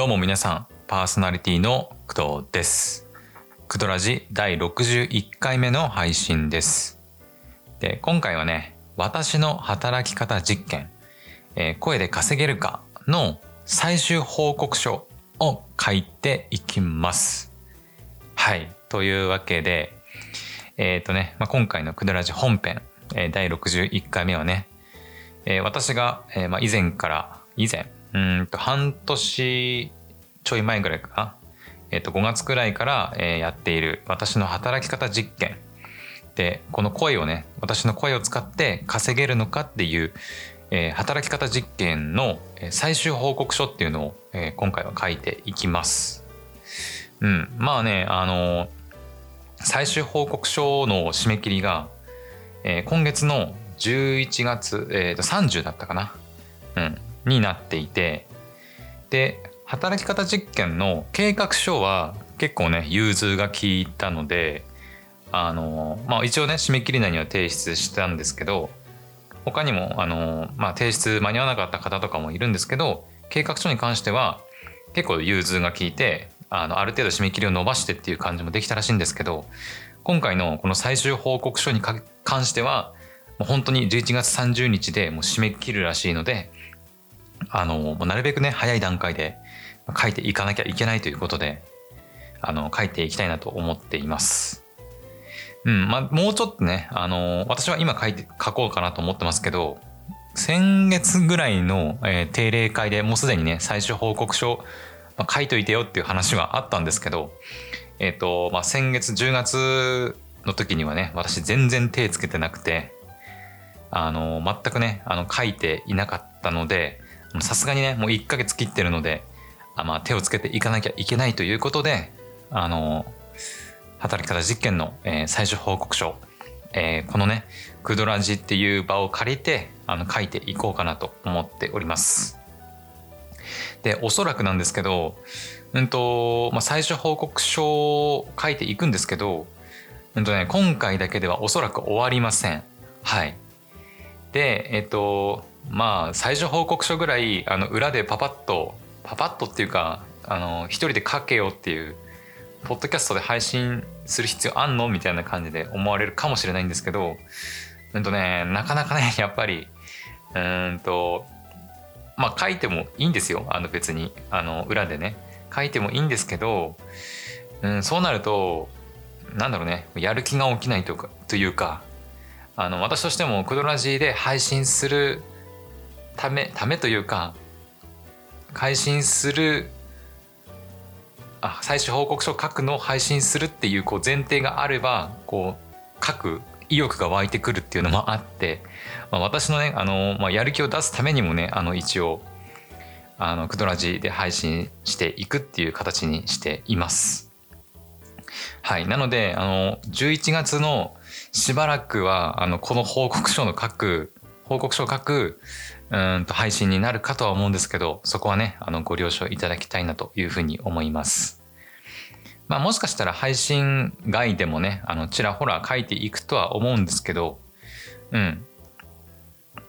どうも皆さん、パーソナリティの工藤です。クドラジ第61回目の配信です。で、今回はね、私の働き方実験、えー、声で稼げるかの最終報告書を書いていきます。はい。というわけで、えっ、ー、とね、まあ、今回のクドラジ本編、えー、第61回目はね、え、私が、えまあ、以前から、以前、うんと半年ちょい前ぐらいかな、え、ー、と5月くらいから、やっている私の働き方実験。でこの声をね私の声を使って稼げるのかっていう、えー、働き方実験の最終報告書っていうのを、えー、今回は書いていきます。うん、まあねあの最終報告書の締め切りが、えー、今月の11月、えー、と30だったかな、うん、になっていてで働き方実験の計画書は結構ね融通が利いたのであのまあ一応ね締め切り内には提出したんですけど他にもあの、まあ、提出間に合わなかった方とかもいるんですけど計画書に関しては結構融通が利いてあのある程度締め切りを伸ばしてっていう感じもできたらしいんですけど今回のこの最終報告書に関してはもう本当に11月30日でもう締め切るらしいのであのなるべくね早い段階で書いていかなきゃいけないということであの書いていきたいなと思っています。うんまあ、もうちょっとねあの私は今書いて書こうかなと思ってますけど先月ぐらいの、えー、定例会でもうすでにね最終報告書、まあ、書いといてよっていう話はあったんですけど、えーとまあ、先月10月の時にはね私全然手つけてなくてあの全くねあの書いていなかったのでさすがにねもう1ヶ月切ってるのであ、まあ、手をつけていかなきゃいけないということであの働き方実験の、えー、最終報告書、えー、このねクドラジっていう場を借りてあの書いていこうかなと思っております。でおそらくなんですけど、うんとまあ、最終報告書を書いていくんですけど、うんとね、今回だけではおそらく終わりません。はい。で、えっと、まあ最終報告書ぐらいあの裏でパパッとパパッとっていうかあの一人で書けよっていうポッドキャストで配信する必要あんのみたいな感じで思われるかもしれないんですけどうんとねなかなかね やっぱりうんとまあ書いてもいいんですよあの別にあの裏でね。書いてもいいんですけど、うん、そうなるとなんだろうねやる気が起きないとかというかあの私としてもクドラジーで配信するためためというか配信するあ最終報告書を書くのを配信するっていうこう前提があればこう書く意欲が湧いてくるっていうのもあって、まあ、私のねあの、まあ、やる気を出すためにもねあの一応あのクドラジで配信していくっていう形にしています。はい、なのであの11月のしばらくはあのこの報告書の書く報告書を書くうんと配信になるかとは思うんですけど、そこはね、あのご了承いただきたいなというふうに思います。まあもしかしたら配信外でもね、あのちらほら書いていくとは思うんですけど、うん。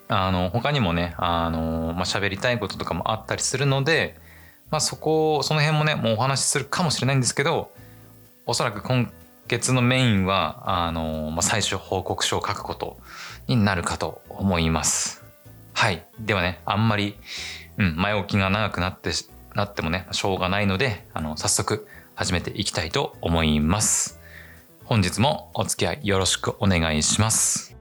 あの他にもね、あの、まあ、喋りたいこととかもあったりするので、まあそこ、その辺もね、もうお話しするかもしれないんですけど、おそらく今月のメインは、あの、まあ、最終報告書を書くことになるかと思います。はい。ではね、あんまり、うん、前置きが長くなって、なってもね、しょうがないので、あの、早速始めていきたいと思います。本日もお付き合いよろしくお願いします。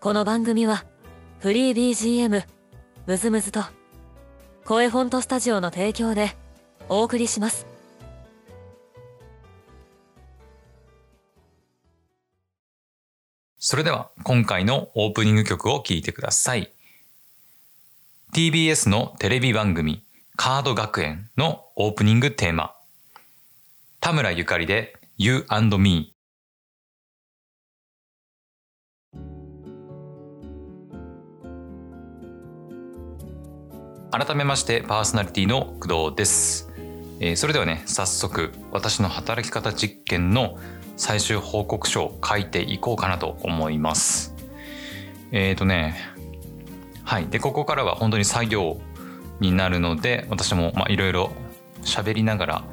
この番組は、フリー BGM、ムズムズと、声フォントスタジオの提供でお送りします。それでは今回のオープニング曲を聴いてください。TBS のテレビ番組カード学園のオープニングテーマ。田村ゆかりで You and Me。改めましてパーソナリティの工藤です。えー、それではね、早速私の働き方実験の最終報告書を書いていこうかなと思います。えっ、ー、とねはいでここからは本当に作業になるので私もいろいろ喋りながら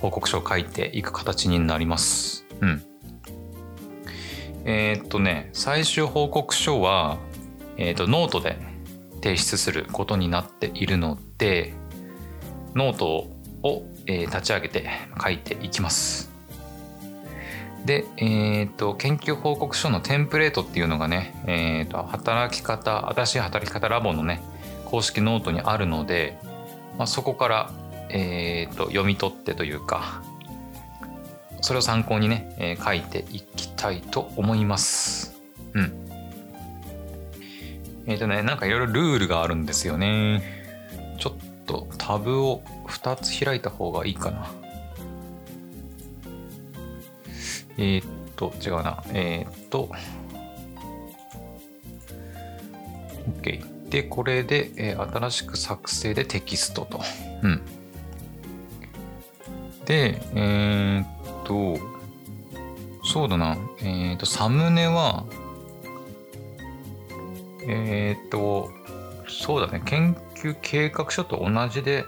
報告書を書いていく形になります。うん。えー、っとね最終報告書は、えー、っとノートで提出することになっているのでノートを、えー、立ち上げて書いていきます。で、えーと、研究報告書のテンプレートっていうのがね、えーと、働き方新しい働き方ラボのね公式ノートにあるので、まあ、そこから、えーと、読み取ってというかそれを参考にね、えー、書いていきたいと思います。うん。えっ、ー、とね、なんかいろいろルールがあるんですよね。ちょっとタブを2つ開いた方がいいかな。えー、っと、違うな。えー、っと、OK。で、これで、えー、新しく作成でテキストと。うん。で、え、っと、そうだな。え、っと、サムネは、え、っと、そうだね。研究計画書と同じで、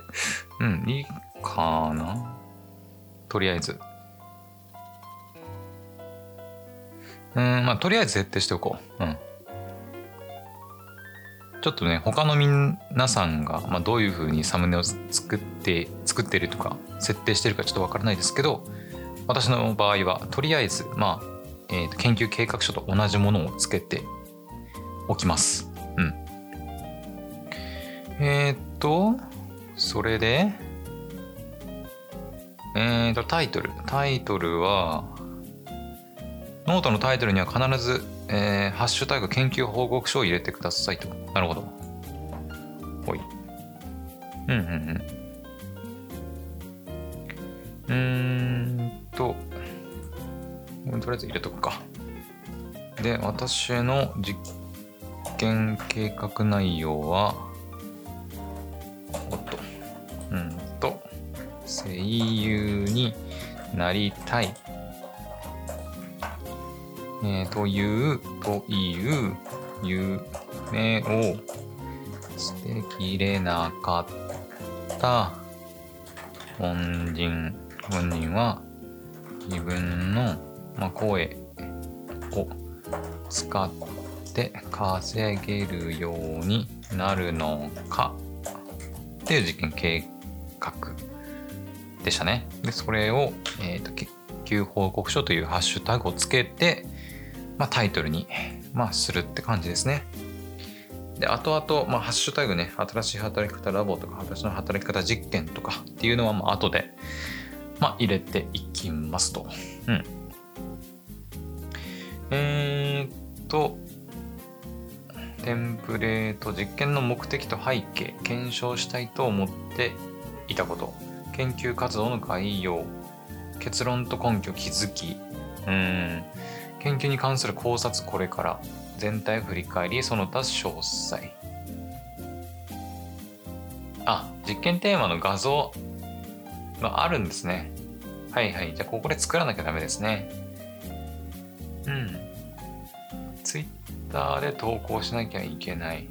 うん、いいかな。とりあえず。うん、まあ、とりあえず設定しておこう。うん。ちょっとね、他の皆さんが、まあ、どういうふうにサムネを作って、作ってるとか、設定してるかちょっとわからないですけど、私の場合は、とりあえず、まあ、えー、と研究計画書と同じものをつけておきます。うん。えー、っと、それで、えー、っと、タイトル。タイトルは、ノートのタイトルには必ず、えー、ハッシュタグ研究報告書を入れてくださいと。なるほど。ほい。うんうんうん。うーんと、とりあえず入れとくか。で、私の実験計画内容は、おっと、うんと、声優になりたいえー、という、という夢を捨てきれなかった本人、本人は自分の、ま、声を使って稼げるようになるのか？っていう実験計画でしたね。で、それを、えーと、研究報告書というハッシュタグをつけて、まあ、タイトルに、まあ、するって感じですね。で、後々、まあ、ハッシュタグね、新しい働き方ラボとか、私の働き方実験とかっていうのは、まあ、後で、まあ、入れていきますと。うん。えー、っと、テンプレート、実験の目的と背景、検証したいと思っていたこと、研究活動の概要、結論と根拠、気づき、うん、研究に関する考察これから全体振り返りその他詳細。あ実験テーマの画像があるんですね。はいはい。じゃあここで作らなきゃダメですね。うん。ツイッターで投稿しなきゃいけない。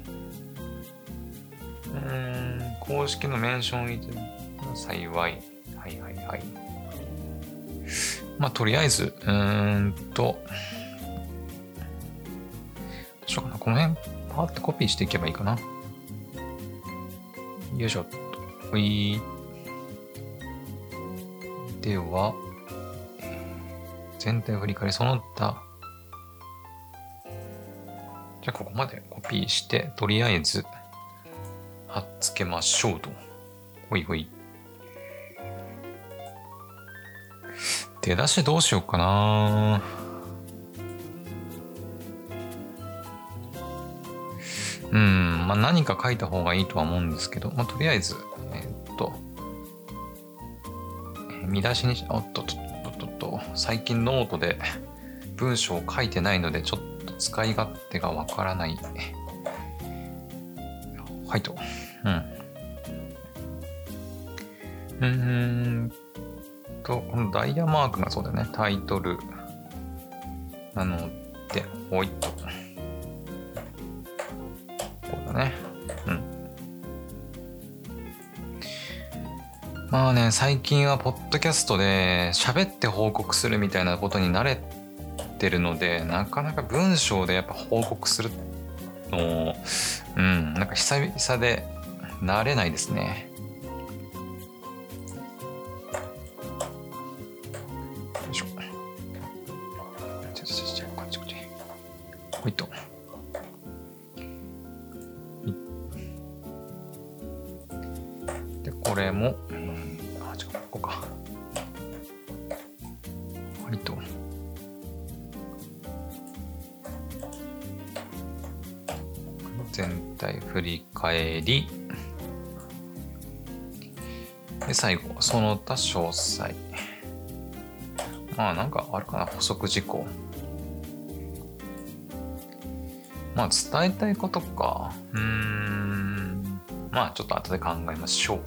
うん。公式のメンションを幸い。はいはいはい。まあ、とりあえず、うーんと、どうしようかな。この辺、パーってコピーしていけばいいかな。よいしょっと。ほい。では、全体を振り返り、その他。じゃあ、ここまでコピーして、とりあえず、貼っつけましょうと。ほいほい。出だしどうしようかなうん、まあ何か書いた方がいいとは思うんですけど、まあとりあえず、えー、っと、見出しにし、おっとっとっとっと、最近ノートで文章を書いてないので、ちょっと使い勝手がわからない。はいと。うん。うんと、このダイヤマークがそうだよね。タイトル。なので、ほいと。こうだね。うん。まあね、最近はポッドキャストで喋って報告するみたいなことに慣れてるので、なかなか文章でやっぱ報告するのうん、なんか久々で慣れないですね。ほいと。で、これも、うん、あ、ちょ、ここか。割と。全体振り返り。で、最後、その他詳細。まあ、なんかあるかな、補足事項。まあ、伝えたいことか。うーん。まあ、ちょっと後で考えましょう。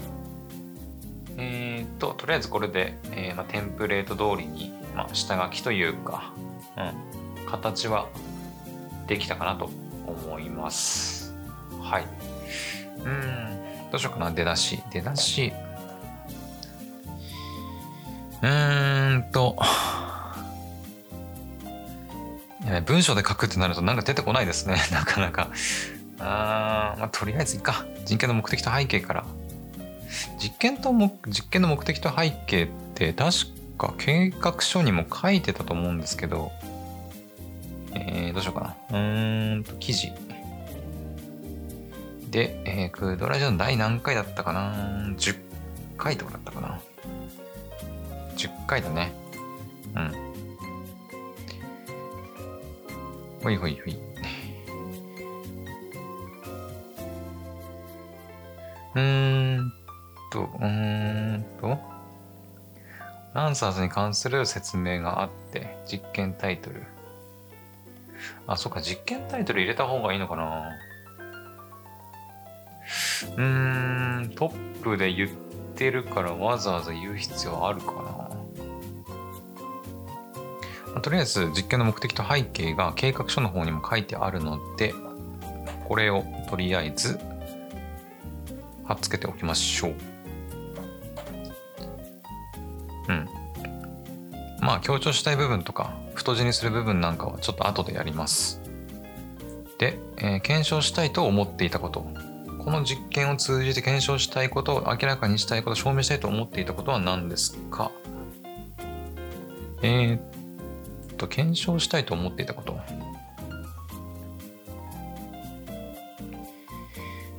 えっ、と、とりあえずこれで、えー、まあ、テンプレート通りに、まあ、下書きというか、うん、形はできたかなと思います。はい。うん、どうしようかな、出だし。出だし。うーんと、え文章で書くってなるとなんか出てこないですね。なかなか。あまあ、とりあえずいいか。人権の目的と背景から。実験とも、実験の目的と背景って確か計画書にも書いてたと思うんですけど、えー、どうしようかな。うーんと、記事。で、えー、クドラジオの第何回だったかな ?10 回とかだったかな10回だね。うん。ほいほいほい。うーんと、うーんと、ランサーズに関する説明があって、実験タイトル。あ、そっか、実験タイトル入れた方がいいのかなうーん、トップで言ってるからわざわざ言う必要あるかとりあえず実験の目的と背景が計画書の方にも書いてあるので、これをとりあえず貼っつけておきましょう。うん。まあ強調したい部分とか太字にする部分なんかはちょっと後でやります。で、えー、検証したいと思っていたこと。この実験を通じて検証したいことを明らかにしたいこと、証明したいと思っていたことは何ですか？えー、と検証したいと思っていたこと。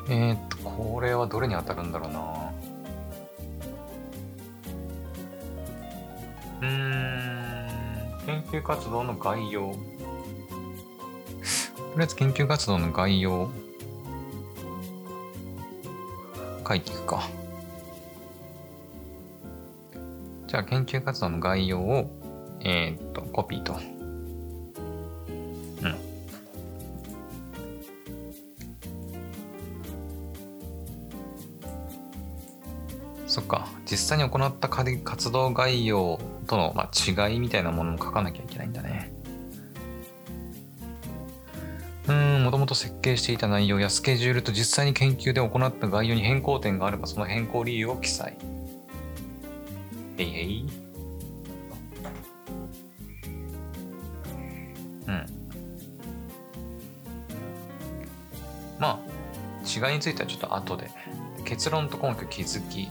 えー、っとこれはどれに当たるんだろうな。うん研究活動の概要。とりあえず研究活動の概要。書いていくか。じゃあ研究活動の概要をえー、っと、コピーと。うん。そっか。実際に行った活動概要との、まあ、違いみたいなものも書かなきゃいけないんだね。うん、もともと設計していた内容やスケジュールと実際に研究で行った概要に変更点があればその変更理由を記載。へいへい。うん。まあ違いについてはちょっと後で。結論と根拠気づき。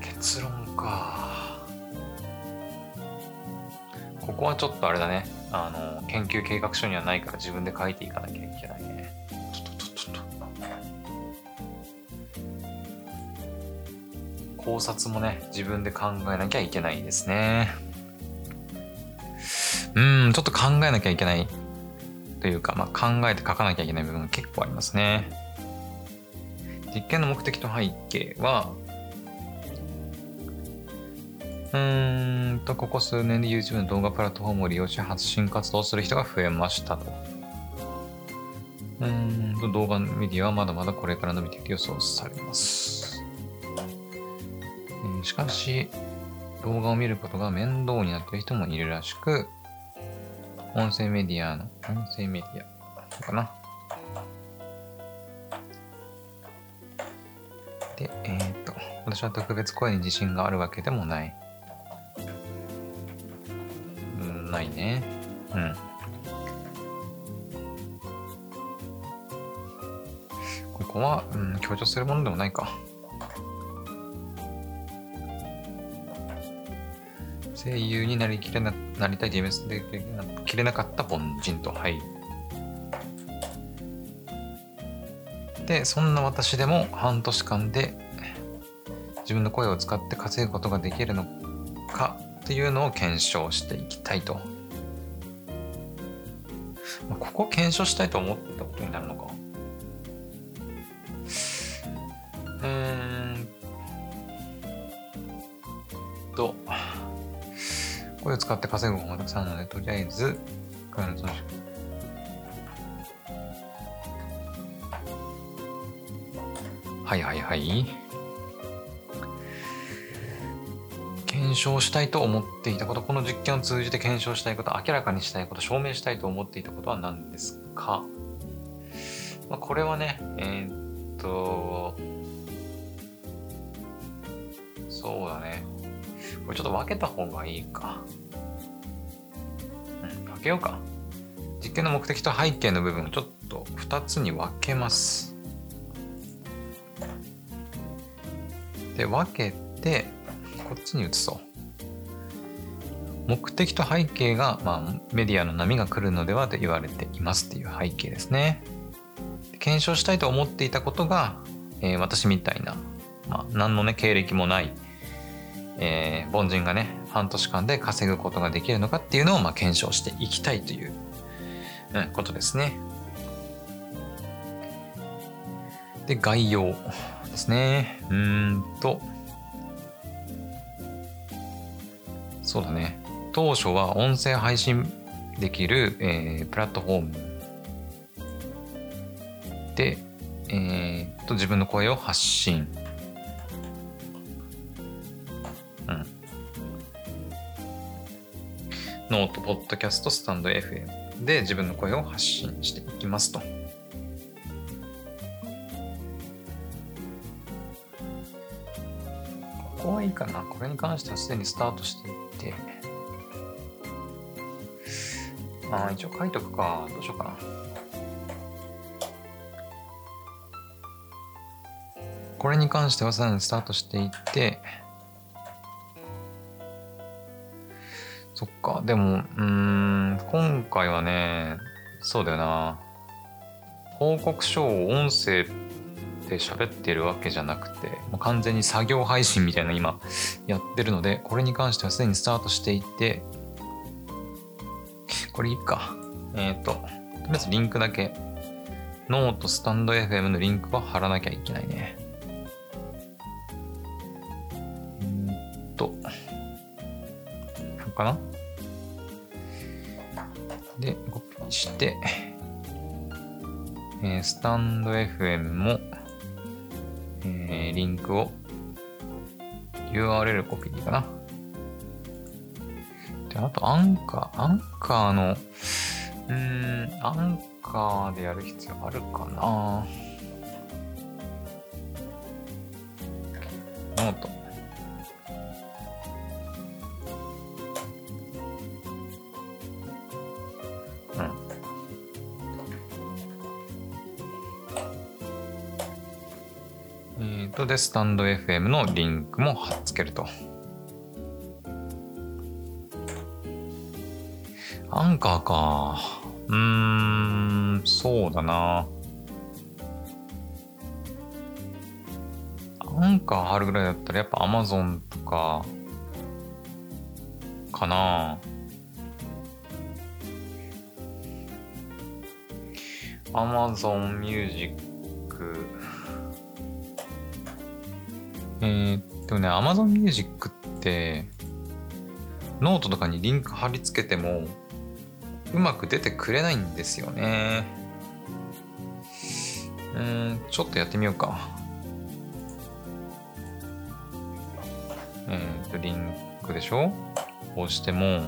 結論か。ここはちょっとあれだね。あの研究計画書にはないから自分で書いていかなきゃいけないね。ちょっとちょっと考察もね自分で考えなきゃいけないですね。うんちょっと考えなきゃいけないというか、まあ、考えて書かなきゃいけない部分が結構ありますね。実験の目的と背景は、うんと、ここ数年で YouTube の動画プラットフォームを利用し発信活動する人が増えましたと。うんと、動画メディアはまだまだこれから伸びていく予想されます。しかし、動画を見ることが面倒になっている人もいるらしく、音声メディアの、音声メディアかな。で、えっ、と、私は特別声に自信があるわけでもない。うん、ないね。うん。ここは、うん、強調するものでもないか。声優になりきれな、なりたい DMS できれなかった凡人と。はい。で、そんな私でも半年間で自分の声を使って稼ぐことができるのかっていうのを検証していきたいと。まここ検証したいと思ってたことになるのか。声を使って稼ぐ方法たくさんあるので、とりあえず、声の増殖はいはいはい。検証したいと思っていたこと、この実験を通じて検証したいこと、明らかにしたいこと、証明したいと思っていたことは何ですか、まあ、これはね、えーっと、そうだね。これちょっと分けた方がいいか。けようか。実験の目的と背景の部分をちょっと2つに分けます。で、分けて、こっちに移そう。目的と背景が、まあ、メディアの波が来るのではと言われていますっていう背景ですね。検証したいと思っていたことが、えー私みたいな、まあ、何のね、経歴もない、えー凡人がね、半年間で稼ぐことができるのかっていうのを、まあ、検証していきたいという、うん、ことですね。で、概要ですね。うんと、そうだね。当初は音声配信できる、えープラットフォームで、えーと、自分の声を発信。ノート、ポッドキャスト、スタンド FM で自分の声を発信していきますと。ここはいいかな。これに関してはすでにスタートしていて。ああ、一応書いとくか。どうしようかな。これに関してはすでにスタートしていて、そっか。でも、うーん、今回はね、そうだよな。報告書を音声で喋ってるわけじゃなくて、もう完全に作業配信みたいな今やってるので、これに関してはすでにスタートしていて、これいいか。えっ、と、とりあえずリンクだけ、ノート、スタンド FM のリンクを貼らなきゃいけないね。かな？で、コピーして、えースタンド FM も、えーリンクを URL コピーかな？で、あとアンカー、アンカーの、うん、アンカーでやる必要あるかな？で、スタンド FM のリンクも貼っつけると。アンカーか。うーん、そうだな。アンカー貼るぐらいだったらやっぱ Amazon とか、かな。Amazon Music。えー、でもね、Amazon Music って、ノートとかにリンク貼り付けても、うまく出てくれないんですよね。うん、ちょっとやってみようか。えっ、と、リンクでしょ？押しても、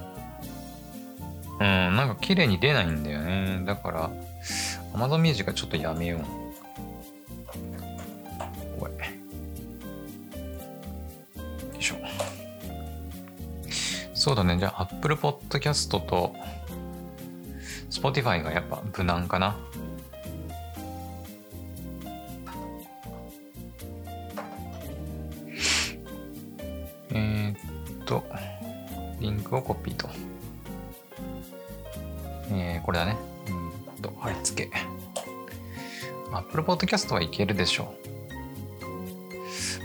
うん、なんか綺麗に出ないんだよね。だから、Amazon Music はちょっとやめよう。そうだね。じゃあ、Apple Podcast と Spotify がやっぱ無難かな。えー、っと、リンクをコピーと。えー、これだね。うんと、貼り付け。Apple Podcast はいけるでしょ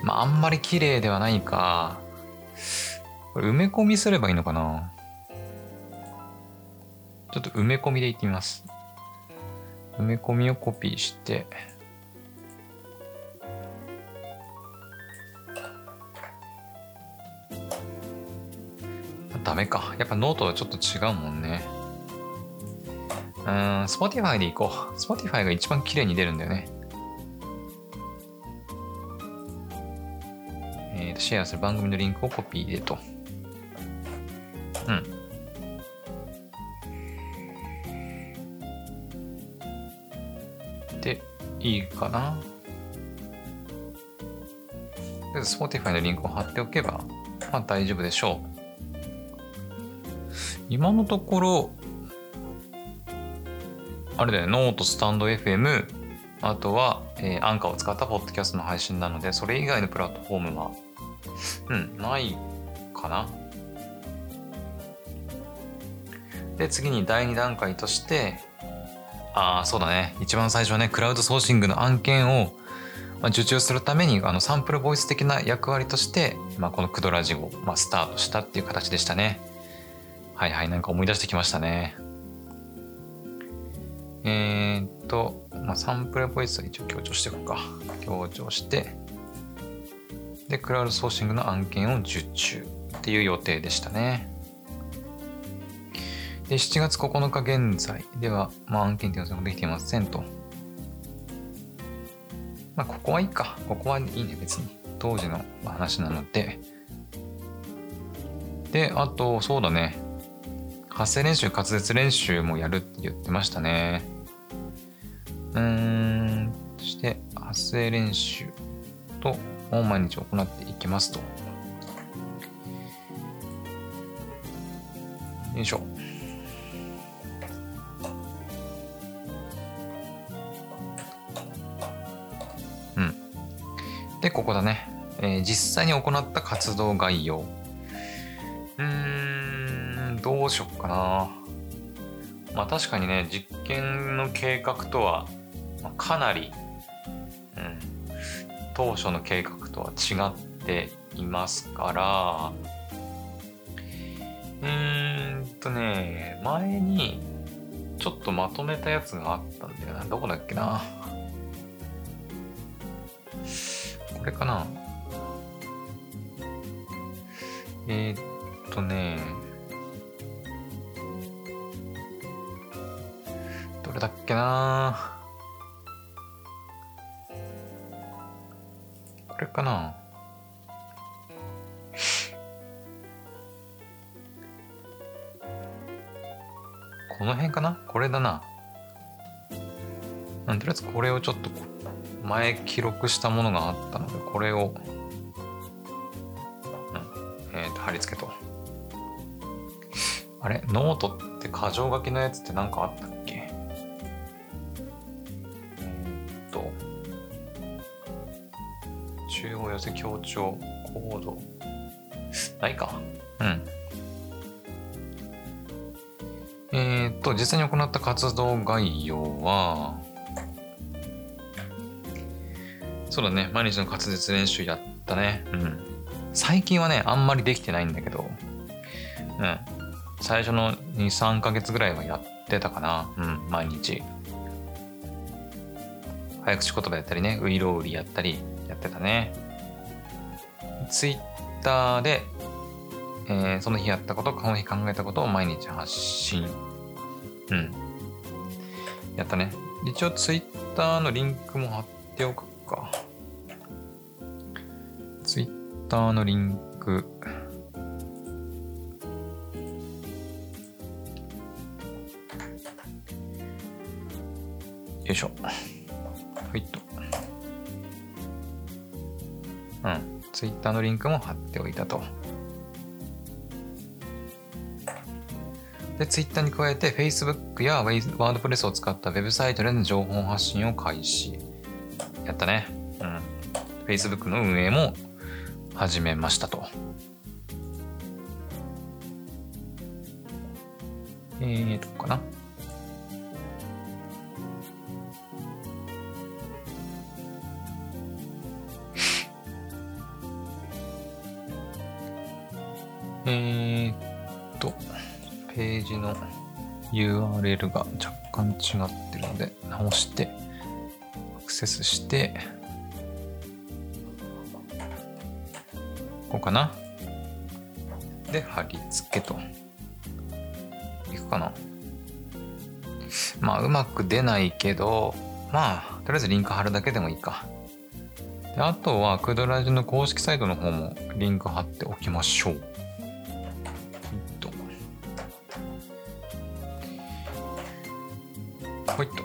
う。まあ、あんまり綺麗ではないか。これ埋め込みすればいいのかな？ちょっと埋め込みでいってみます。埋め込みをコピーして、ダメか。やっぱノートはちょっと違うもんね。うん、Spotify でいこう。Spotify が一番綺麗に出るんだよね。えーと、シェアする番組のリンクをコピーでと。うん。で、いいかな。とりあえず Spotify のリンクを貼っておけば、まあ大丈夫でしょう。今のところ、あれだよね、ノート、スタンド FM、あとは、えーアンカーを使ったポッドキャストの配信なので、それ以外のプラットフォームは、うん、ないかな。で、次に第2段階として、ああ、そうだね。一番最初はね、クラウドソーシングの案件を、ま、受注するために、あの、サンプルボイス的な役割として、まあ、このクドラジを、まあ、スタートしたっていう形でしたね。はいはい、なんか思い出してきましたね。えー、っと、まあ、サンプルボイスは一応強調していこうか。強調して、で、クラウドソーシングの案件を受注っていう予定でしたね。で、7月9日現在では、まあ、案件転送もできていませんと。まあ、ここはいいか。ここはいいね、別に。当時の話なので。で、あと、そうだね。発声練習、滑舌練習もやるって言ってましたね。うーん、そして、発声練習と、を毎日行っていきますと。よいしょ。で、ここだね。えー実際に行った活動概要。うーん、どうしよっかな。まあ確かにね、実験の計画とは、まあかなり、うん、当初の計画とは違っていますから、うーんとね、前にちょっとまとめたやつがあったんだよな。どこだっけな。れかな。えー、っとね、どれだっけなこれかなこの辺かなこれだな。うんとりあえずこれをちょっと前記録したものがあったので、これを、うん、えっ、と、貼り付けと。あれ？ノートって箇条書きのやつって何かあったっけ？えっと、中央寄せ強調コード。ないか。うん。えーっと、実際に行った活動概要は、そうだね、毎日の滑舌練習やったね。うん。最近はね、あんまりできてないんだけど、うん。最初の2、3ヶ月ぐらいはやってたかな。うん、毎日。早口言葉やったりね、ウイロウリやったりやってたね。ツイッターで、えーその日やったこと、この日考えたことを毎日発信。うん。やったね。一応ツイッターのリンクも貼っておくか。ツイッターのリンク。よいしょ。ほいと。うん。ツイッターのリンクも貼っておいたと。で、Twitter に加えて Facebook や WordPress を使ったウェブサイトでの情報発信を開始。やったね。うん。Facebook の運営も始めましたと。えー、どこかな。えー、っと、ページの URL が若干違ってるので、直して、アクセスして、こうかな。で、貼り付けと。いくかな。まあ、うまく出ないけど、まあ、とりあえずリンク貼るだけでもいいか。であとは、クドラジの公式サイトの方もリンク貼っておきましょう。ほいっと。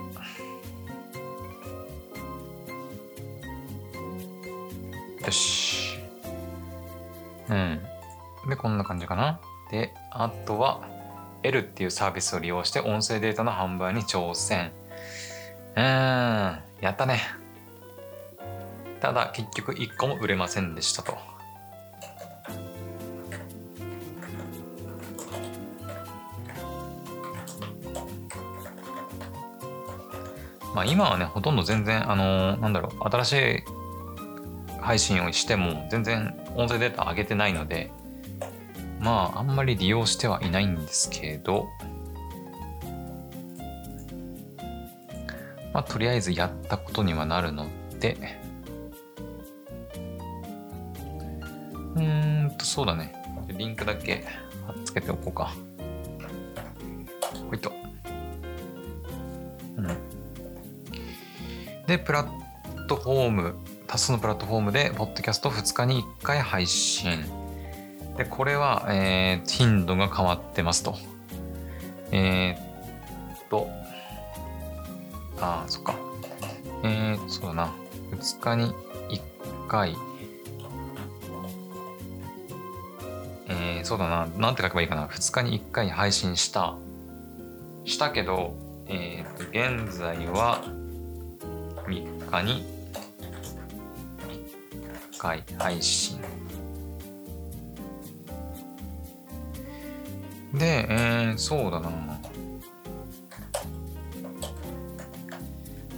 よし。うん。で、こんな感じかな。で、あとは、L っていうサービスを利用して音声データの販売に挑戦。うーん、やったね。ただ、結局1個も売れませんでしたと。まあ今はね、ほとんど全然、あのー、なんだろう、新しい配信をしても全然音声データ上げてないので、まああんまり利用してはいないんですけど、まあとりあえずやったことにはなるので、うーんと、そうだね。リンクだけつけておこうか。ほいと。うん。で、プラットフォーム、多数のプラットフォームで、ポッドキャスト2日に1回配信。で、これは、えー、頻度が変わってますと。えー、っと、ああ、そっか。えー、そうだな。2日に1回。えー、そうだな。なんて書けばいいかな。2日に1回配信した。したけど、えー、と、現在は、3日に回配信。で、えー、そうだな。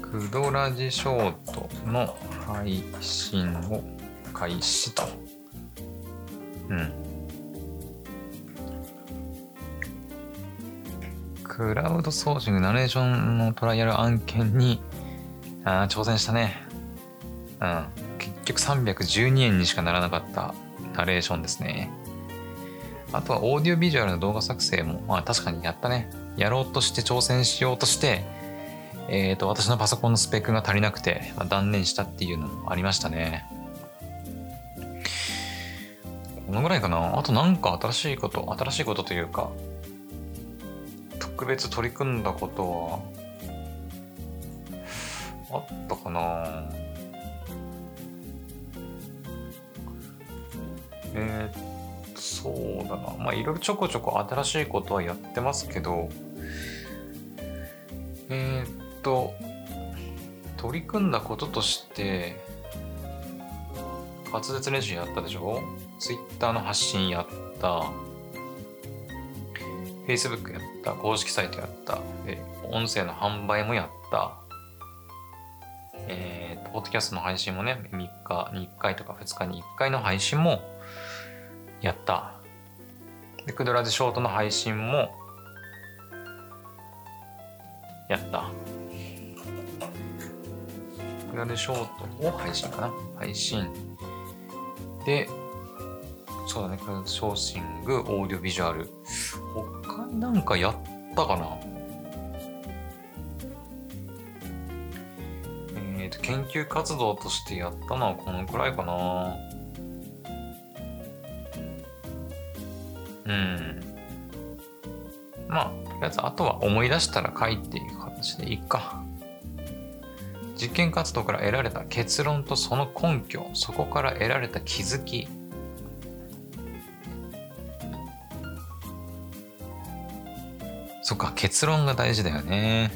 クドラジショートの配信を開始と。うん。クラウドソーシングナレーションのトライアル案件にあ挑戦したね。うん。局312円にしかならなかったナレーションですね。あとはオーディオビジュアルの動画作成も、まあ確かにやったね。やろうとして挑戦しようとして、えっ、ー、と、私のパソコンのスペックが足りなくて、まあ、断念したっていうのもありましたね。このぐらいかな。あとなんか新しいこと、新しいことというか、特別取り組んだことは、あったかなだな。まあ、いろいろちょこちょこ新しいことはやってますけど、えー、っと、取り組んだこととして、滑舌練習やったでしょ ?Twitter の発信やった。Facebook やった。公式サイトやった。で、音声の販売もやった。えー、ポッドキャストの配信もね、3日に1回とか2日に1回の配信もやった。で、クドラジショートの配信もやった。クドラジショートを配信かな？配信。で、そうだね、クドラジショーシング、オーディオビジュアル。他になんかやったかな？えっと研究活動としてやったのはこのくらいかなうん。まあとりあえずあとは思い出したら書いていく形でいいか。実験活動から得られた結論とその根拠そこから得られた気づき。そっか結論が大事だよね。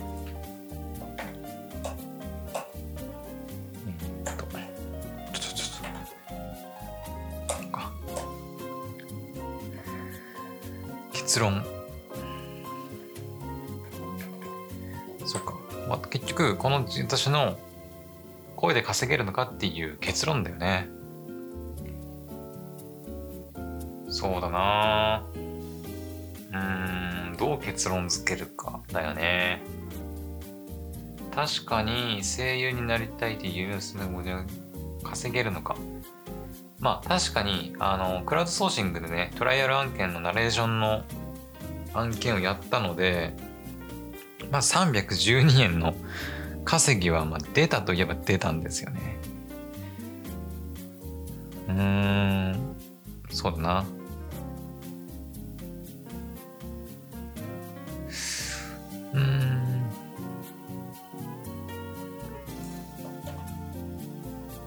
結論。そっか、まあ、結局この私の声で稼げるのかっていう結論だよね。そうだな。うんどう結論付けるかだよね。確かに声優になりたいっていう夢を稼げるのか。まあ確かにあのクラウドソーシングでねトライアル案件のナレーションの案件をやったのでまあ312円の稼ぎはまあ出たといえば出たんですよね。うーん。そうだな。うーん。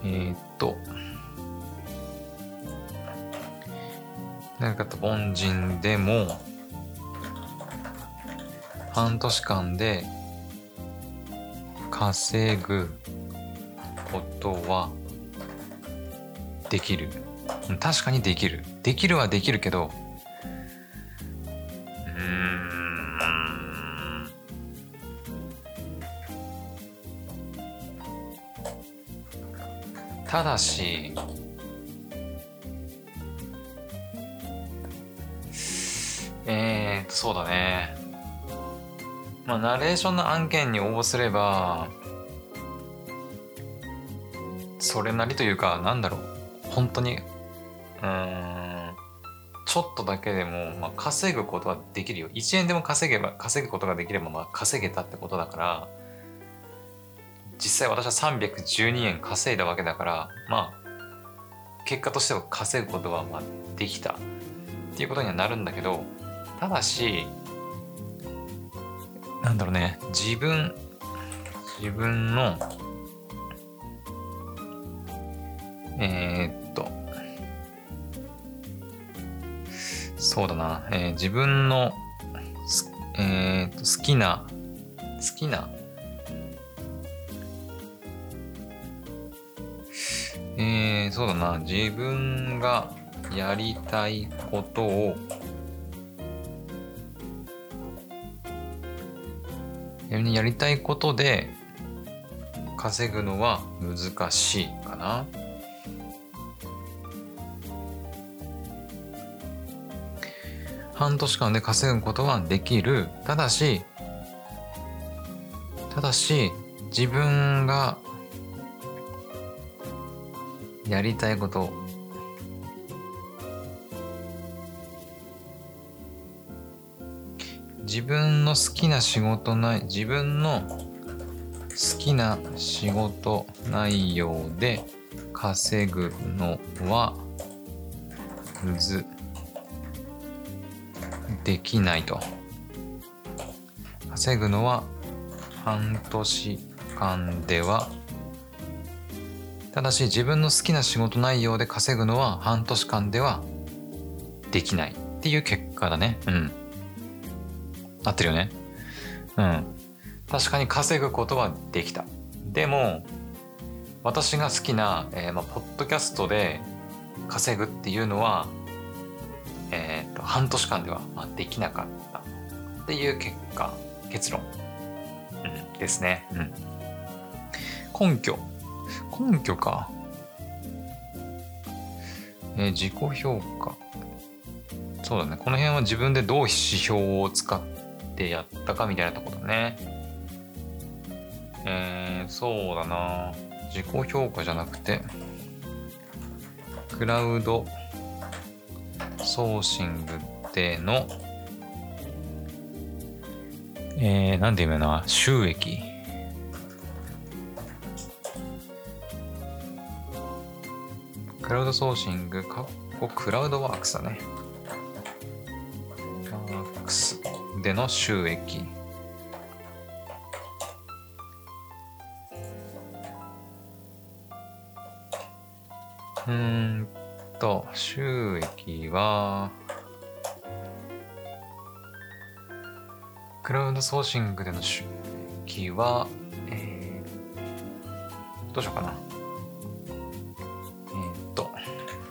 えー、っと。何かと凡人でも半年間で稼ぐことはできる。確かにできる。できるはできるけどうん。ただしえー、っとそうだね。まあナレーションの案件に応募すればそれなりというかなんだろう。本当にうんちょっとだけでも、まあ、稼ぐことはできるよ。1円でも稼げば稼ぐことができれば、まあ、稼げたってことだから実際私は312円稼いだわけだからまあ結果としては稼ぐことはまあできた。っていうことにはなるんだけどただしなんだろうね。自分自分のえー、っとそうだな、えー自分のえーっと好きな好きなえー、そうだな。自分がやりたいことをやりたいことで稼ぐのは難しいかな。半年間で稼ぐことはできる。ただし、ただし、自分がやりたいこと自分の好きな仕事ない自分の好きな仕事内容で稼ぐのはむずできないと。稼ぐのは半年間ではただし自分の好きな仕事内容で稼ぐのは半年間ではできないっていう結果だね。うん。合ってるよね。うん。確かに稼ぐことはできた。でも私が好きな、えーまあ、ポッドキャストで稼ぐっていうのは、えーと半年間では、まあ、できなかった。っていう結果結論、うん、ですね、うん、根拠。根拠か、えー自己評価。そうだね。この辺は自分でどう指標を使ってやったかみたいなところだね。えー、そうだな。自己評価じゃなくて。クラウドソーシングでの。えー、なんて言うの？な収益。クラウドソーシング、かっこクラウドワークスだね。ワークス。での収益。うんと、収益は、クラウドソーシングでの収益は、えー、どうしようかな。えっ、と、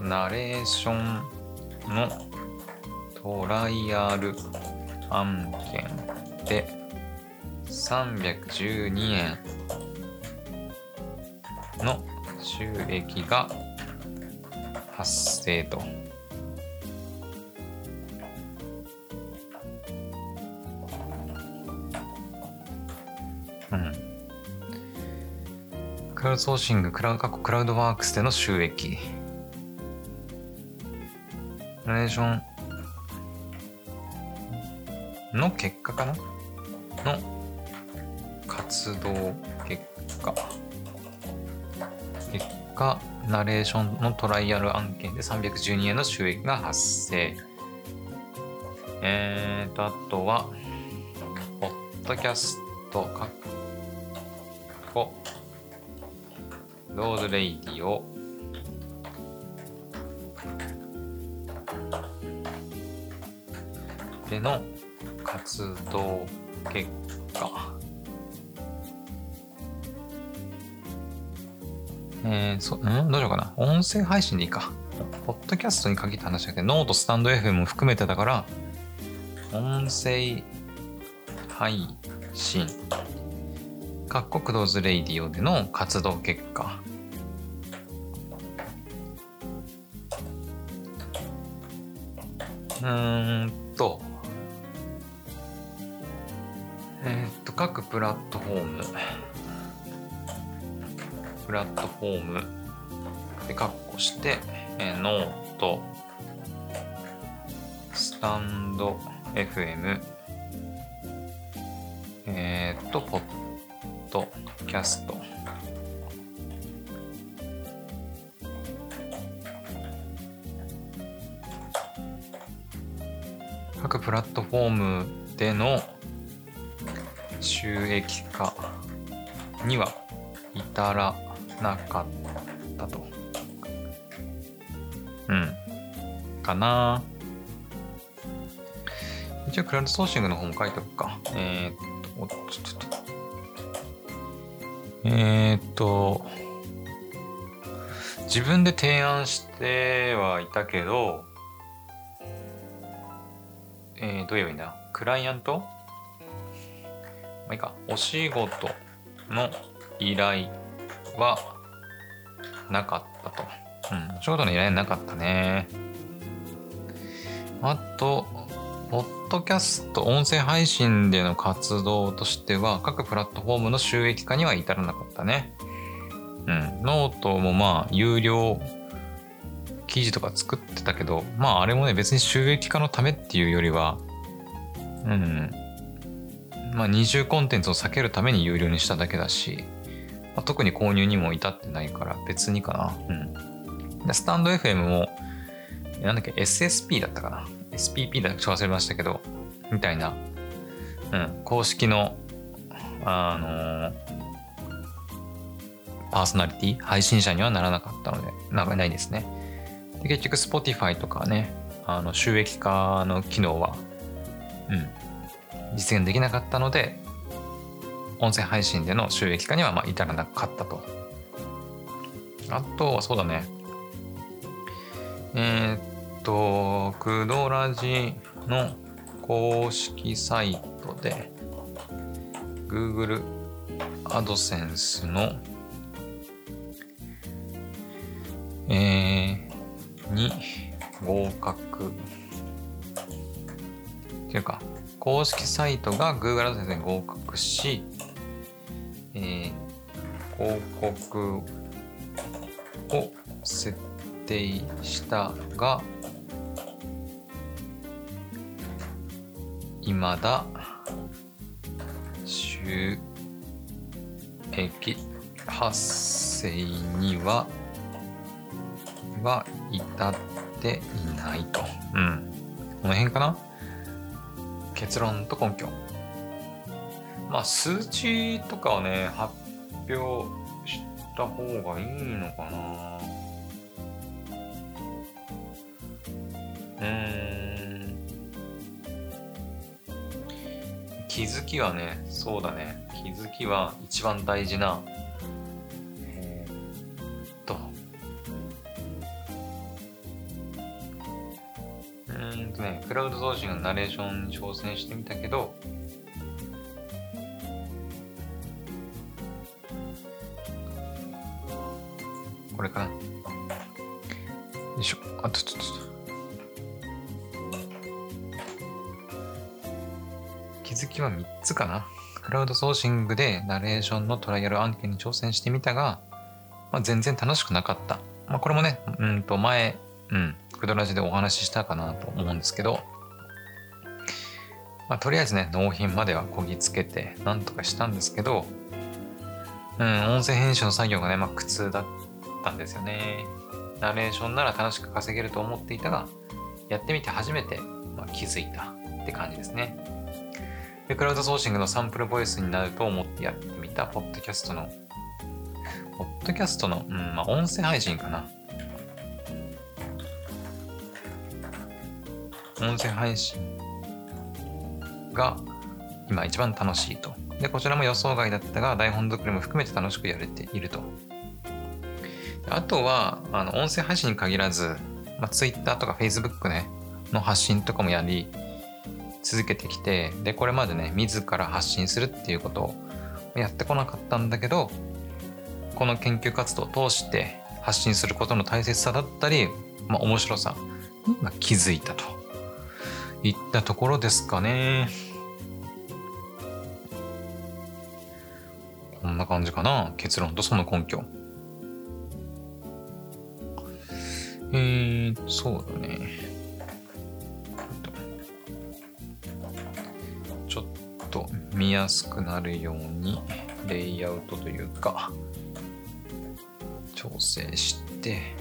ナレーションのトライアル案件で312円の収益が発生と。うん。クラウドソーシング、クラウドクラウドワークスでの収益。ナレーションの結果かな？の活動結果。結果、ナレーションのトライアル案件で312円の収益が発生。えーと、あとは、ポッドキャスト、かっこ、 Kudo's Radio、での活動結果。えー、そ、ん？どうしようかな。音声配信でいいか。ポッドキャストに限った話だけど、ノート、スタンド FM も含めてだから、音声配信、各国ドーズレイディオでの活動結果。うーんと、えー、っと、各プラットフォーム、プラットフォーム。でカッコして、えー、ノート、スタンド。FM、えー、っと、ポッドキャスト、各プラットフォームでの収益化には至らなかったと。うん。かな一応クラウドソーシングの方も書いておくか。えー、っと、おっと、ちょっと。えー、っと、自分で提案してはいたけど、えー、どう言えばいいんだ？クライアント？あいいか。お仕事の依頼はなかったと。うん。お仕事の依頼はなかったね。あと、ポッドキャスト、音声配信での活動としては、各プラットフォームの収益化には至らなかったね。うん。ノートもまあ、有料記事とか作ってたけど、まああれもね、別に収益化のためっていうよりは、うん。まあ二重コンテンツを避けるために有料にしただけだし、まあ、特に購入にも至ってないから別にかな。うん。で、スタンド FM も、なんだっけ、SSP だったかな。SPP だちょっと忘れましたけど、みたいな、うん、公式の、あのー、パーソナリティ、配信者にはならなかったので、なんかないですね。で結局 Spotify とかね、あの収益化の機能は、うん、実現できなかったので、音声配信での収益化にはまあ至らなかったと。あとはそうだね。えー、っと、クドラジの公式サイトで Google AdSense のえー、に合格っていうか公式サイトが Google AdSense に合格しえー、広告を設定したが、未だ収益発生にはは至っていないと。うん。この辺かな？結論と根拠。まあ数値とかをね発表した方がいいのかなうん気づきはね、そうだね。気づきは一番大事な、クラウド送信のナレーションに挑戦してみたけど、これかな？よいしょ。あとちょっと。気づきは3つかな？クラウドソーシングでナレーションのトライアル案件に挑戦してみたが、まあ、全然楽しくなかった。まあ、これもね、うんと前、うん、クドラジでお話ししたかなと思うんですけど、まあ、とりあえずね、納品まではこぎつけて、なんとかしたんですけど、うん、音声編集の作業がね、まあ、苦痛だったんですよね。ナレーションなら楽しく稼げると思っていたが、やってみて初めて、まあ、気づいたって感じですね。で、クラウドソーシングのサンプルボイスになると思ってやってみた、ポッドキャストの、ポッドキャストの、うん、まあ、音声配信かな。音声配信が今一番楽しいと。で、こちらも予想外だったが、台本作りも含めて楽しくやれていると。あとは、あの、音声配信に限らず、まあ、Twitter とか Facebook ね、の発信とかもやり、続けてきて、で、これまでね、自ら発信するっていうことをやってこなかったんだけど、この研究活動を通して発信することの大切さだったり、まあ、面白さに気づいたといったところですかね。こんな感じかな。結論とその根拠。えー、そうだね。ちょっと見やすくなるようにレイアウトというか調整して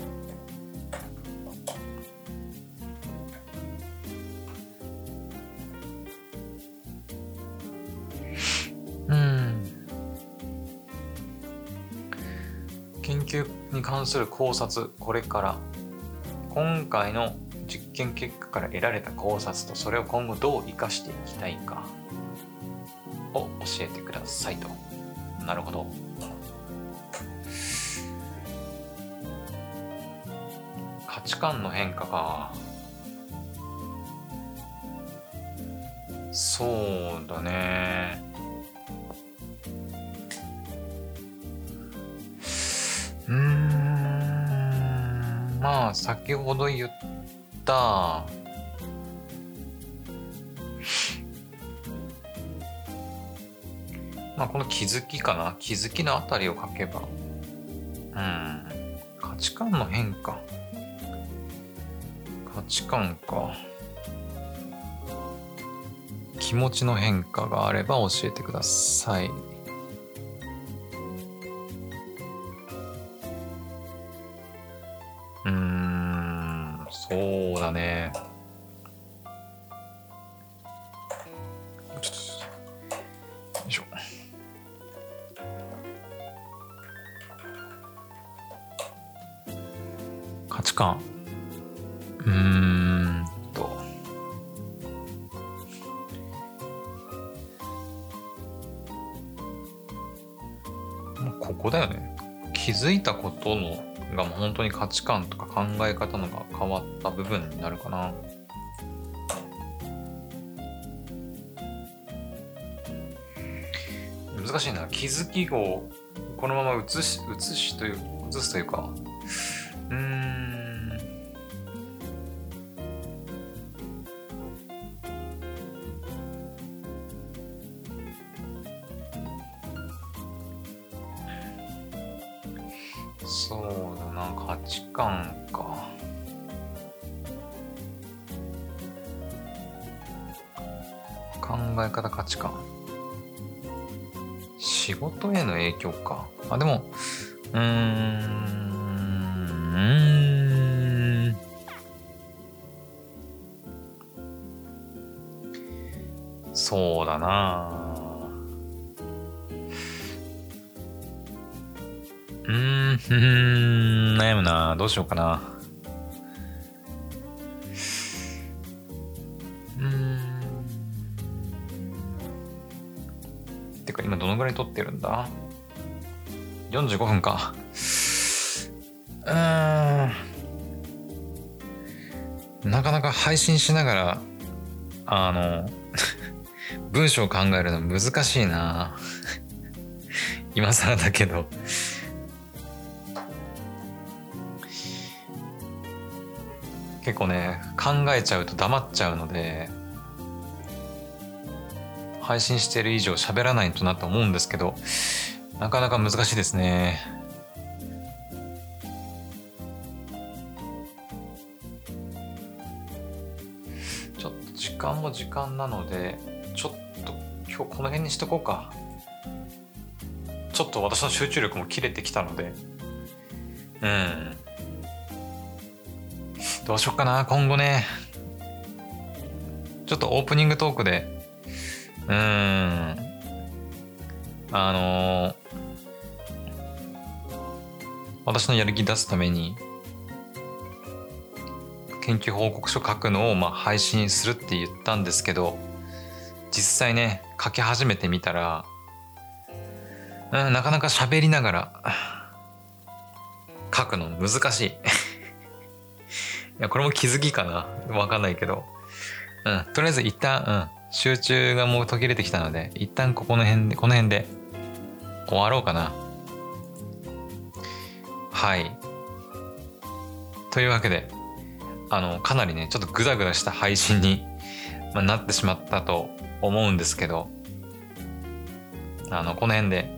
関する考察これから今回の実験結果から得られた考察とそれを今後どう生かしていきたいかを教えてくださいと。なるほど。価値観の変化か。そうだね。先ほど言った、まあ、この気づきかな？気づきのあたりを書けばうん。価値観の変化。価値観か。気持ちの変化があれば教えてください。か。うーん。と。ここだよね。気づいたことのが本当に価値観とか考え方のが変わった部分になるかな。難しいな。気づきをこのまま移し移しという移すというか。むな。どうしようかな。うーん。い撮ってるんだ？45分かうんなかなか配信しながらあの 文章を考えるの難しいな今更だけど結構ね考えちゃうと黙っちゃうので配信してる以上喋らないとなと思うんですけどなかなか難しいですね。ちょっと時間も時間なのでちょっと今日この辺にしとこうか。ちょっと私の集中力も切れてきたのでうん。どうしよっかな今後ね。ちょっとオープニングトークで。うーん。あの私のやる気出すために研究報告書書くのをまあ配信するって言ったんですけど実際ね書き始めてみたらうんなかなか喋りながら書くの難しい。やこれも気づきかな？わかんないけど。うん。とりあえず一旦うん。集中がもう途切れてきたので一旦ここの辺でこの辺で終わろうかな。はい。というわけであのかなりねちょっとグダグダした配信に、まあ、なってしまったと思うんですけどあのこの辺で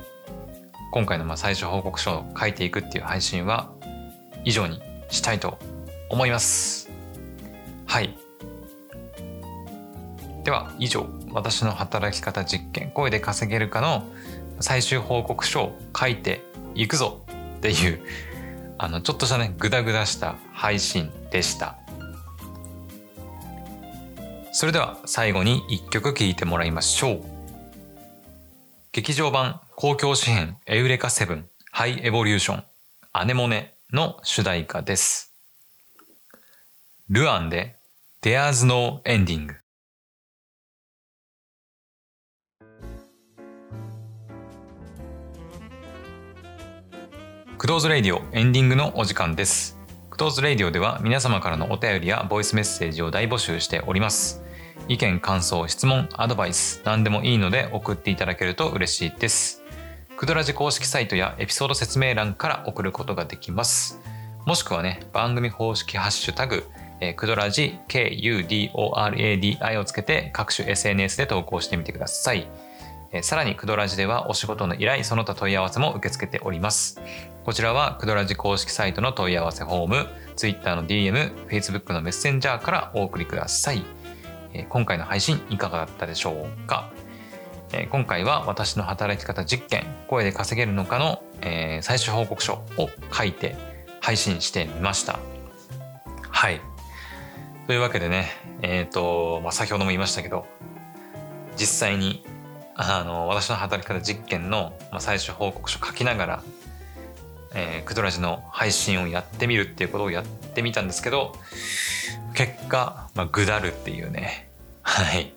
今回のまあ最終報告書を書いていくっていう配信は以上にしたいと思います。はい。では以上私の働き方実験声で稼げるかの最終報告書を書いていくぞっていうあのちょっとしたねグダグダした配信でした。それでは最後に一曲聴いてもらいましょう。劇場版公共紙幣エウレカセブンハイエボリューションアネモネの主題歌です。ルアンで There's No Ending Kudo's Radio エンディングのお時間です。 Kudo's Radio では皆様からのお便りやボイスメッセージを大募集しております。意見感想質問アドバイス何でもいいので送っていただけると嬉しいです。クドラジ公式サイトやエピソード説明欄から送ることができます。もしくはね番組公式ハッシュタグえークドラジ KUDORADI をつけて各種 SNS で投稿してみてください。えーさらにクドラジではお仕事の依頼その他問い合わせも受け付けております。こちらはクドラジ公式サイトの問い合わせフォーム Twitter の DM、Facebook のメッセンジャーからお送りください。えー今回の配信いかがだったでしょうか？え今回は私の働き方実験声で稼げるのかの、えー最終報告書を書いて配信してみました。はい。というわけでねえっ、と、まあ、先ほども言いましたけど実際にあの私の働き方実験の、まあ、最終報告書書きながら、えークドラジの配信をやってみるっていうことをやってみたんですけど結果、まあ、ぐだるっていうね。はい。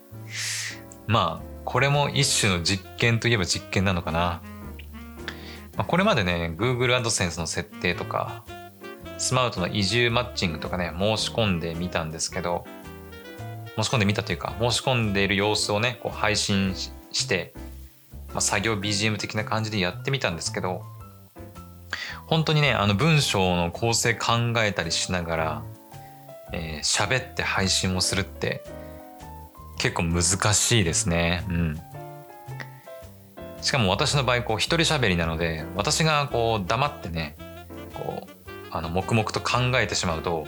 まあこれも一種の実験といえば実験なのかな、まあ、これまでね Google AdSense の設定とかスマートの移住マッチングとかね申し込んでみたんですけど申し込んでみたというか申し込んでいる様子をねこう配信しして、まあ、作業 BGM 的な感じでやってみたんですけど本当にねあの文章の構成考えたりしながらえー喋って配信をするって結構難しいですね。うん。しかも私の場合こう一人喋りなので私がこう黙ってねこうあの黙々と考えてしまうと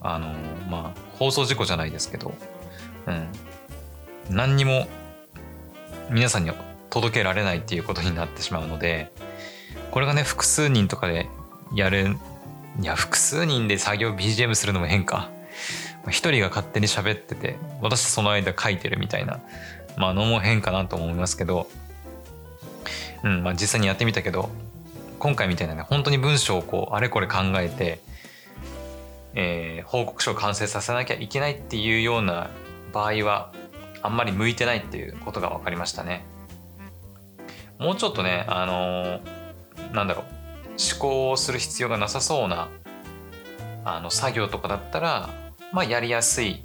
あのまあ放送事故じゃないですけど、うん、何にも皆さんには届けられないっていうことになってしまうのでこれがね複数人とかでやるいや複数人で作業 BGM するのも変か。一人が勝手に喋ってて私その間書いてるみたいなまあのも変かなと思いますけどうんまあ実際にやってみたけど今回みたいなね本当に文章をこうあれこれ考えて、えー報告書を完成させなきゃいけないっていうような場合はあんまり向いてないっていうことが分かりましたね。もうちょっとねあのなんだろう思考をする必要がなさそうなあの作業とかだったらまあやりやすい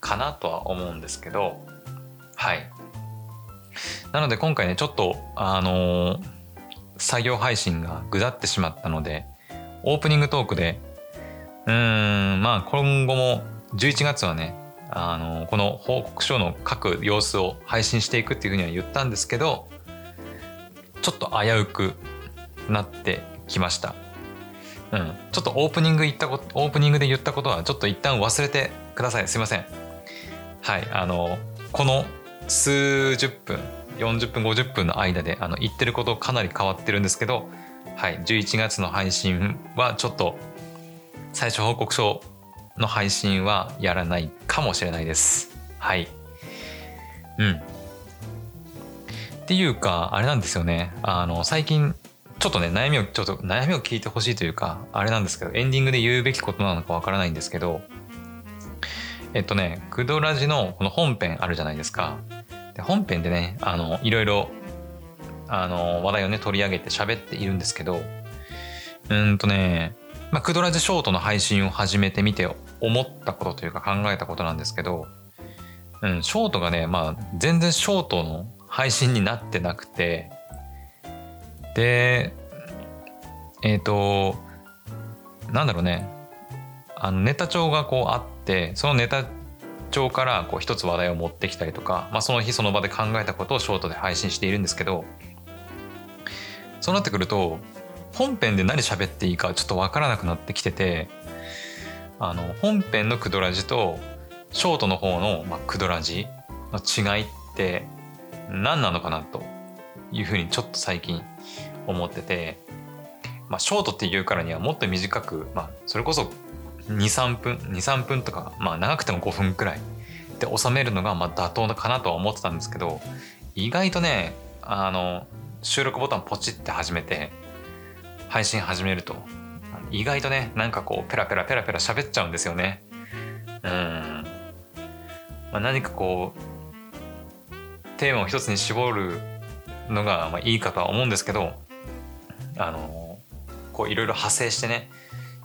かなとは思うんですけどはいなので今回ねちょっとあのー、作業配信がぐだってしまったのでオープニングトークでうーんまあ今後も11月はねあの、この報告書の書く様子を配信していくっていうふうには言ったんですけどちょっと危うくなってきました。うん、ちょっとオープニング言ったことオープニングで言ったことはちょっと一旦忘れてください。すいません。はい。あのこの数十分40分50分の間であの言ってることかなり変わってるんですけどはい11月の配信はちょっと最初報告書の配信はやらないかもしれないです。はい。うん。っていうかあれなんですよね。あの最近ちょっとね悩みをちょっと悩みを聞いてほしいというかあれなんですけどエンディングで言うべきことなのかわからないんですけどえっとねクドラジのこの本編あるじゃないですか。で本編でねあのいろいろあの話題をね取り上げて喋っているんですけどうんとねまあ、クドラジショートの配信を始めてみて思ったことというか考えたことなんですけど、うん、ショートがね、まあ、全然ショートの配信になってなくて、で、えっ、ー、と、なんだろうね、あのネタ帳がこうあって、そのネタ帳からこう一つ話題を持ってきたりとか、まあ、その日その場で考えたことをショートで配信しているんですけど、そうなってくると、本編で何喋っていいかちょっとわからなくなってきてて、あの、本編のクドラジと、ショートの方の、まあ、クドラジの違いって何なのかなというふうにちょっと最近思ってて、まあ、ショートっていうからにはもっと短く、まあ、それこそ23分23分とか、まあ、長くても5分くらいで収めるのがまあ妥当かなとは思ってたんですけど意外とねあの収録ボタンポチって始めて配信始めると意外とねなんかこうペラペラペラペラ喋っちゃうんですよね。うん、まあ、何かこうテーマを一つに絞るのがまあいいかとは思うんですけどあのこういろいろ派生してね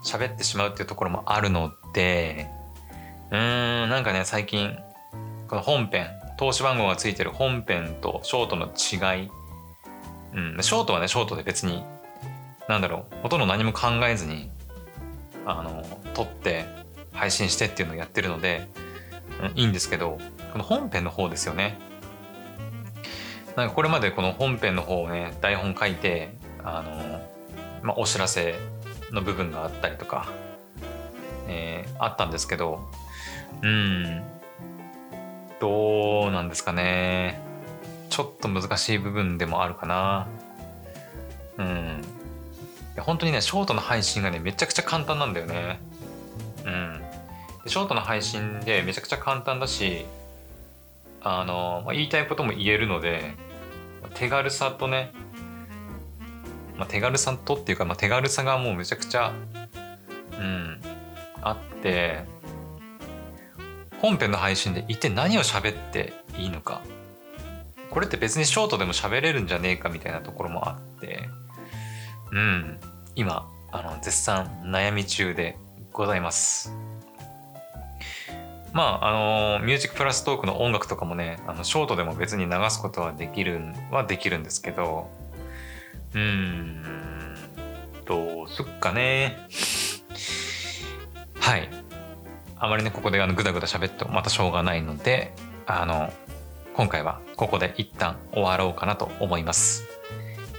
喋ってしまうっていうところもあるのでうーんなんかね最近この本編投資番号がついてる本編とショートの違い、うん、ショートはねショートで別になんだろうほとんど何も考えずにあの撮って配信してっていうのをやってるので、うん、いいんですけどこの本編の方ですよね。なんかこれまでこの本編の方をね台本書いてあの、まあ、お知らせの部分があったりとか、えー、あったんですけどうんどうなんですかね。ちょっと難しい部分でもあるかな。うん。いや本当にねショートの配信がねめちゃくちゃ簡単なんだよね。うん。でショートの配信でめちゃくちゃ簡単だしあの、まあ、言いたいことも言えるので手軽さとねまあ、手軽さとっていうか、まあ、手軽さがもうめちゃくちゃ、うん、あって本編の配信で一体何を喋っていいのか。これって別にショートでも喋れるんじゃねえかみたいなところもあってうん今あの絶賛悩み中でございます。まああのミュージックプラストークの音楽とかもねあのショートでも別に流すことはできるはできるんですけどうーん、どうすっかね。はい。あまりね、ここであのぐだぐだ喋ってもまたしょうがないので、あの、今回はここで一旦終わろうかなと思います。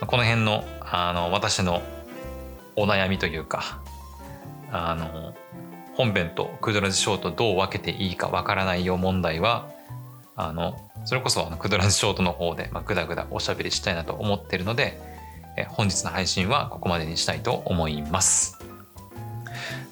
この辺の、あの、私のお悩みというか、あの、本編とクドラジショートどう分けていいかわからないよ問題は、あの、それこそあのクドラジショートの方で、まあ、ぐだぐだおしゃべりしたいなと思ってるので、え本日の配信はここまでにしたいと思います。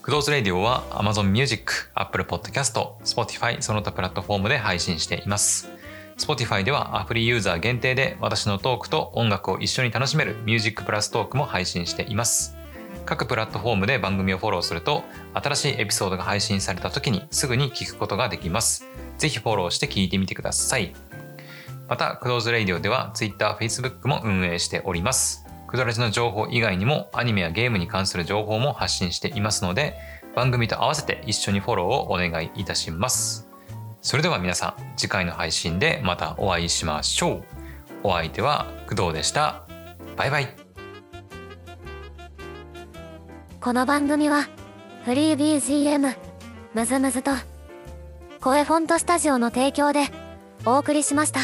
クドーズレディオは Amazon Music、Apple Podcast、Spotify その他プラットフォームで配信しています。Spotify ではアプリユーザー限定で私のトークと音楽を一緒に楽しめる Music プラストークも配信しています。各プラットフォームで番組をフォローすると新しいエピソードが配信された時にすぐに聞くことができます。ぜひフォローして聞いてみてください。またクローズレイディオでは Twitter、Facebook も運営しておりますクドラジの情報以外にもアニメやゲームに関する情報も発信していますので番組と合わせて一緒にフォローをお願いいたします。それでは皆さん次回の配信でまたお会いしましょう。お相手は工藤でした。バイバイ。この番組はフリー BGM むずむずと声フォントスタジオの提供でお送りしました。